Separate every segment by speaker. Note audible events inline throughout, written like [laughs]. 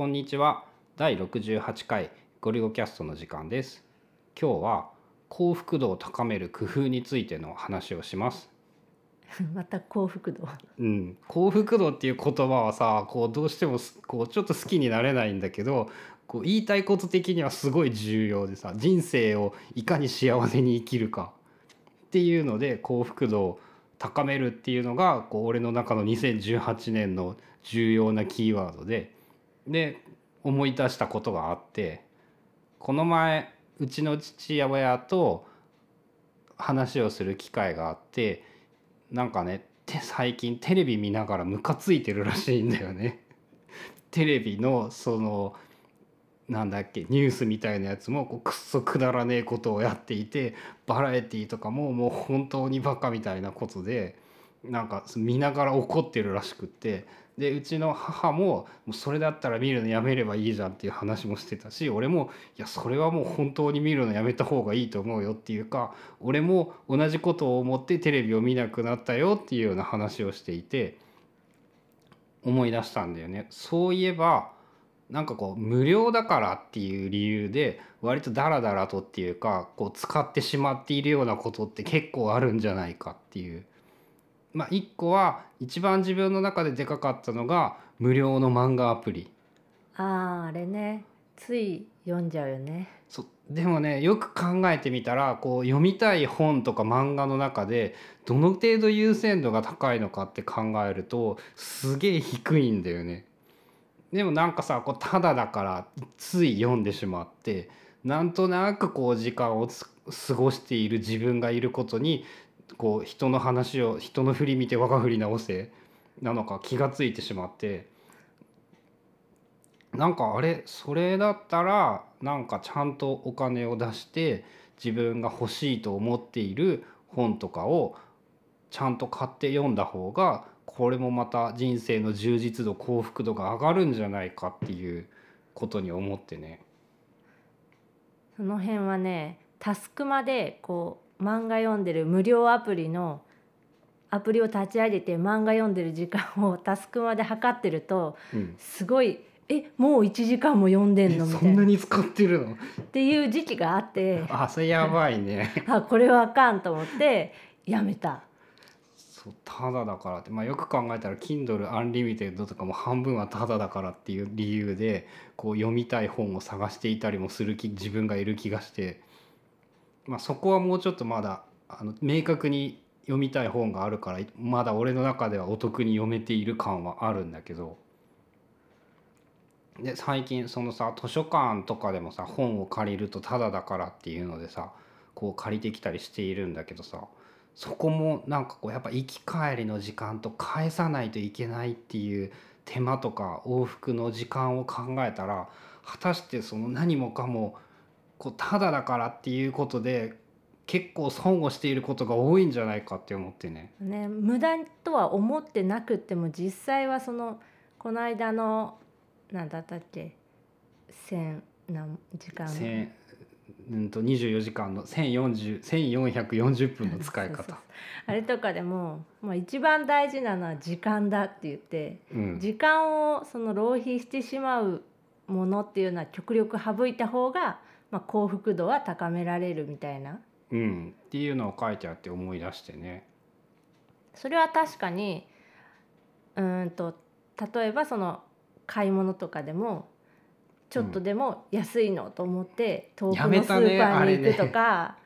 Speaker 1: こんにちは。第68回ゴリゴキャストの時間です。今日は幸福度を高める工夫についての話をします。[laughs]
Speaker 2: また幸福度。
Speaker 1: うん、幸福度っていう言葉はさこうどうしてもすこうちょっと好きになれないんだけどこう言いたいこと的にはすごい重要でさ人生をいかに幸せに生きるか。っていうので幸福度を高めるっていうのがこう俺の中の2018年の重要なキーワードでで思い出したことがあってこの前うちの父親と話をする機会があってなんかね最近テレビ見ながらムカついてるらしいんだよね。[laughs] テレビのそのなんだっけニュースみたいなやつもこうくっそくだらねえことをやっていてバラエティーとかももう本当にバカみたいなことでなんか見ながら怒ってるらしくってでうちの母ももうそれだったら見るのやめればいいじゃんっていう話もしてたし俺もいやそれはもう本当に見るのやめた方がいいと思うよっていうか俺も同じことを思ってテレビを見なくなったよっていうような話をしていて思い出したんだよね。そういえばなんかこう無料だからっていう理由で割とダラダラとっていうかこう使ってしまっているようなことって結構あるんじゃないかっていう。まあ一個は一番自分の中ででかかったのが無料の漫画アプリ。
Speaker 2: あああれねつい読んじゃうよね
Speaker 1: そでもねよく考えてみたらこう読みたい本とか漫画の中でどの程度優先度が高いのかって考えるとすげえ低いんだよね。でもなんかさこうただだからつい読んでしまってなんとなくこう時間をつ過ごしている自分がいることにこう人の話を人の振り見て我が振り直せなのか気がついてしまってなんかあれそれだったらなんかちゃんとお金を出して自分が欲しいと思っている本とかをちゃんと買って読んだ方がこれもまた人生の充実度幸福度が上がるんじゃないかっていうことに思ってね。
Speaker 2: その辺はねタスクマでこう漫画読んでる無料アプリのアプリを立ち上げて漫画読んでる時間をタスクマで測ってると
Speaker 1: うん、
Speaker 2: すごいえもう1時間も読んでんの？み
Speaker 1: そん
Speaker 2: たいな。
Speaker 1: なに使ってるの？
Speaker 2: っていう時期があって。
Speaker 1: あそれやばいね。[laughs]
Speaker 2: あこれはあかんと思ってやめた。
Speaker 1: そうただだからって、まあ、よく考えたら Kindle Unlimited とかも半分はただだからっていう理由でこう読みたい本を探していたりもする気自分がいる気がして、まあ、そこはもうちょっとまだあの明確に読みたい本があるからまだ俺の中ではお得に読めている感はあるんだけど。で最近そのさ図書館とかでもさ本を借りるとただだからっていうのでさこう借りてきたりしているんだけどさそこもなんかこうやっぱ行き帰りの時間と返さないといけないっていう手間とか往復の時間を考えたら果たしてその何もかもこうただだからっていうことで結構損をしていることが多いんじゃないかって思ってね。
Speaker 2: ね、無駄とは思ってなくっても実際はそのこの間の何だったっけ千何時間
Speaker 1: 千うんと24時間の1040 1440分の使い
Speaker 2: そうそうそう
Speaker 1: 方。
Speaker 2: あれとかでも、まあ、一番大事なのは時間だって言って
Speaker 1: うん
Speaker 2: 時間をその浪費してしまうものっていうのは極力省いた方が、まあ、幸福度は高められるみたいな。
Speaker 1: うん、っていうのを書いてあって思い出してね。
Speaker 2: それは確かにうーんと例えばその買い物とかでもちょっとでも安いのと思って遠くのスーパーに行く
Speaker 1: あれね。
Speaker 2: とか、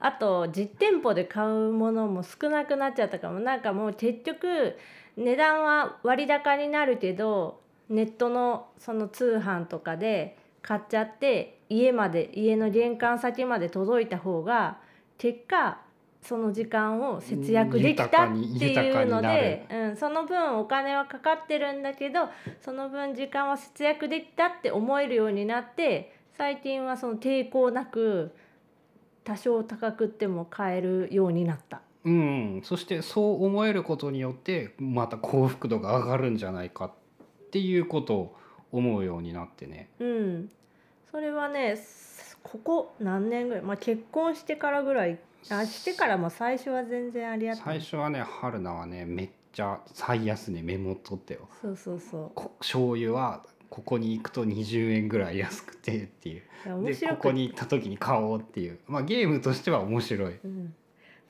Speaker 2: あと実店舗で買うものも少なくなっちゃったかも。なんかもう結局値段は割高になるけどネットのその通販とかで買っちゃって家まで家の玄関先まで届いた方が結果その時間を節約できたっていうので、うん、その分お金はかかってるんだけどその分時間は節約できたって思えるようになって最近はその抵抗なく多少高くっても買えるようになった。
Speaker 1: うん、そしてそう思えることによってまた幸福度が上がるんじゃないかっていうことを思うようになってね。
Speaker 2: うん、それはねすここ何年ぐらい、まあ、結婚してからぐらいあしてからも最初は全然ありやった
Speaker 1: 最初はね春菜はねめっちゃ最安値メモっとったよ。
Speaker 2: そうそうそう。
Speaker 1: こ醤油はここに行くと20円ぐらい安くてっていう。でここに行った時に買おうっていう。まあゲームとしては面白い、
Speaker 2: うん、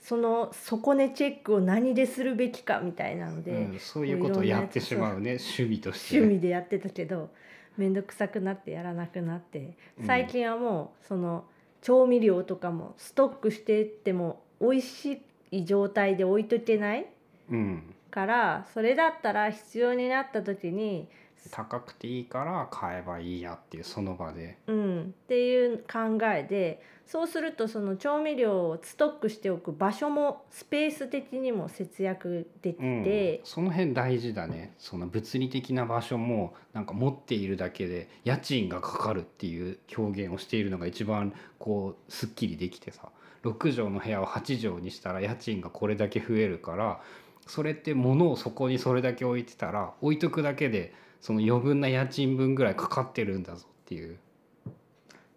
Speaker 2: その底値チェックを何でするべきかみたいなので、
Speaker 1: うん、そういうことをやってしまうね。趣味として。
Speaker 2: 趣味でやってたけど面倒くさくなってやらなくなって
Speaker 1: うん。
Speaker 2: 最近はもうその調味料とかもストックしてっても美味しい状態で置いとけない
Speaker 1: うん。
Speaker 2: からそれだったら必要になった時に
Speaker 1: 高くていいから買えばいいやっていうその場で。
Speaker 2: うん、っていう考えでそうするとその調味料をストックしておく場所もスペース的にも節約でき
Speaker 1: うん。
Speaker 2: て、
Speaker 1: その辺大事だね。その物理的な場所もなんか持っているだけで家賃がかかるっていう表現をしているのが一番こうすっきりできてさ。6畳の部屋を8畳にしたら家賃がこれだけ増えるからそれって物をそこにそれだけ置いてたら置いとくだけでその余分な家賃分ぐらいかかってるんだぞっていう。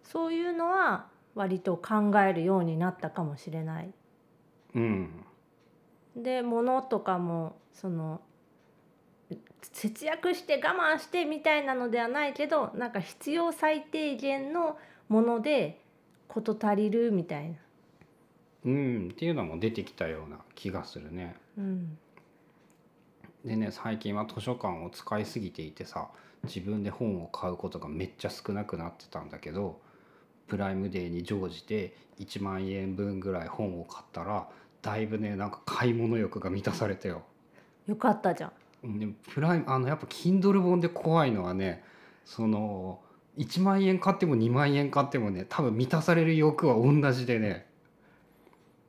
Speaker 2: そういうのは割と考えるようになったかもしれない。
Speaker 1: うん
Speaker 2: で物とかもその節約して我慢してみたいなのではないけどなんか必要最低限のもので事足りるみたいな。
Speaker 1: うん、っていうのも出てきたような気がするね。
Speaker 2: うん
Speaker 1: でね最近は図書館を使いすぎていてさ自分で本を買うことがめっちゃ少なくなってたんだけどプライムデーに乗じて1万円分ぐらい本を買ったらだいぶねなんか買い物欲が満たされたよ。
Speaker 2: よかったじゃん。
Speaker 1: うんでプライムあのやっぱ Kindle 本で怖いのはねその1万円買っても2万円買ってもね多分満たされる欲は同じでね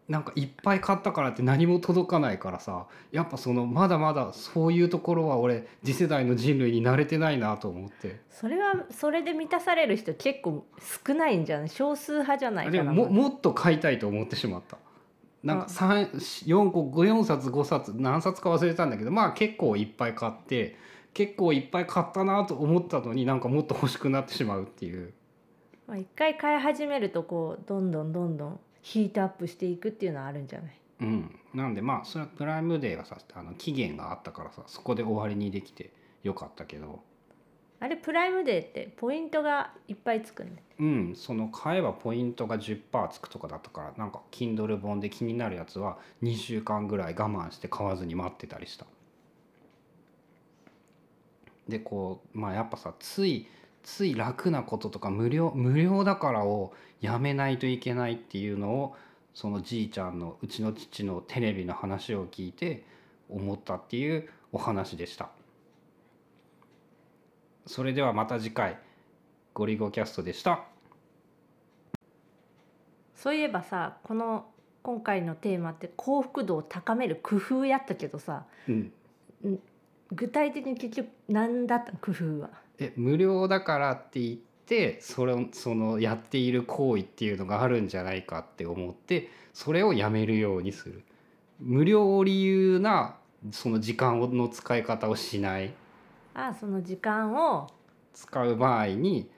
Speaker 1: なんかいっぱい買ったからって何も届かないからさやっぱそのまだまだそういうところは俺次世代の人類に慣れてないなと思って。
Speaker 2: それはそれで満たされる人結構少ないんじゃない？少数派じゃないかな。
Speaker 1: でもももっと買いたいと思ってしまった。なんか
Speaker 2: あ。
Speaker 1: 3 4個4冊5冊何冊か忘れたんだけどまあ結構いっぱい買って結構いっぱい買ったなと思ったのになんかもっと欲しくなってしまうっていう。
Speaker 2: まあ一回買い始めるとこうどんどんどんどんヒートアップしていくっていうのはあるんじゃない？
Speaker 1: うん、なんでまあそれはプライムデーがさあの期限があったからさそこで終わりにできてよかったけど。
Speaker 2: あれプライムデーってポイントがいっぱいつくんだよ
Speaker 1: うん。その買えばポイントが10%つくとかだったからなんか Kindle 本で気になるやつは2週間ぐらい我慢して買わずに待ってたりした。でこうまあやっぱさついつい楽なこととか無料無料だからをやめないといけないっていうのをそのじいちゃんのうちの父のテレビの話を聞いて思ったっていうお話でした。それではまた次回ゴリゴキャストでした。
Speaker 2: そういえばさこの今回のテーマって幸福度を高める工夫やったけどさ
Speaker 1: うん。
Speaker 2: 具体的に結局何だったの？工夫は
Speaker 1: え無料だからって言ってそれをそのやっている行為っていうのがあるんじゃないかって思ってそれをやめるようにする。無料を理由なその時間の使い方をしない。
Speaker 2: あその時間を
Speaker 1: 使う場合に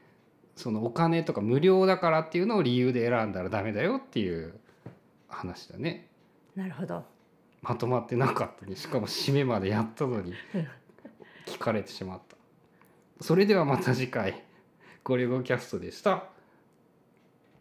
Speaker 1: そのお金とか無料だからっていうのを理由で選んだらダメだよっていう話だね。
Speaker 2: なるほど。
Speaker 1: まとまってなかったねしかも締めまでやったのに [laughs] 聞かれてしまったそれではまた次回。ゴリゴキャストでした。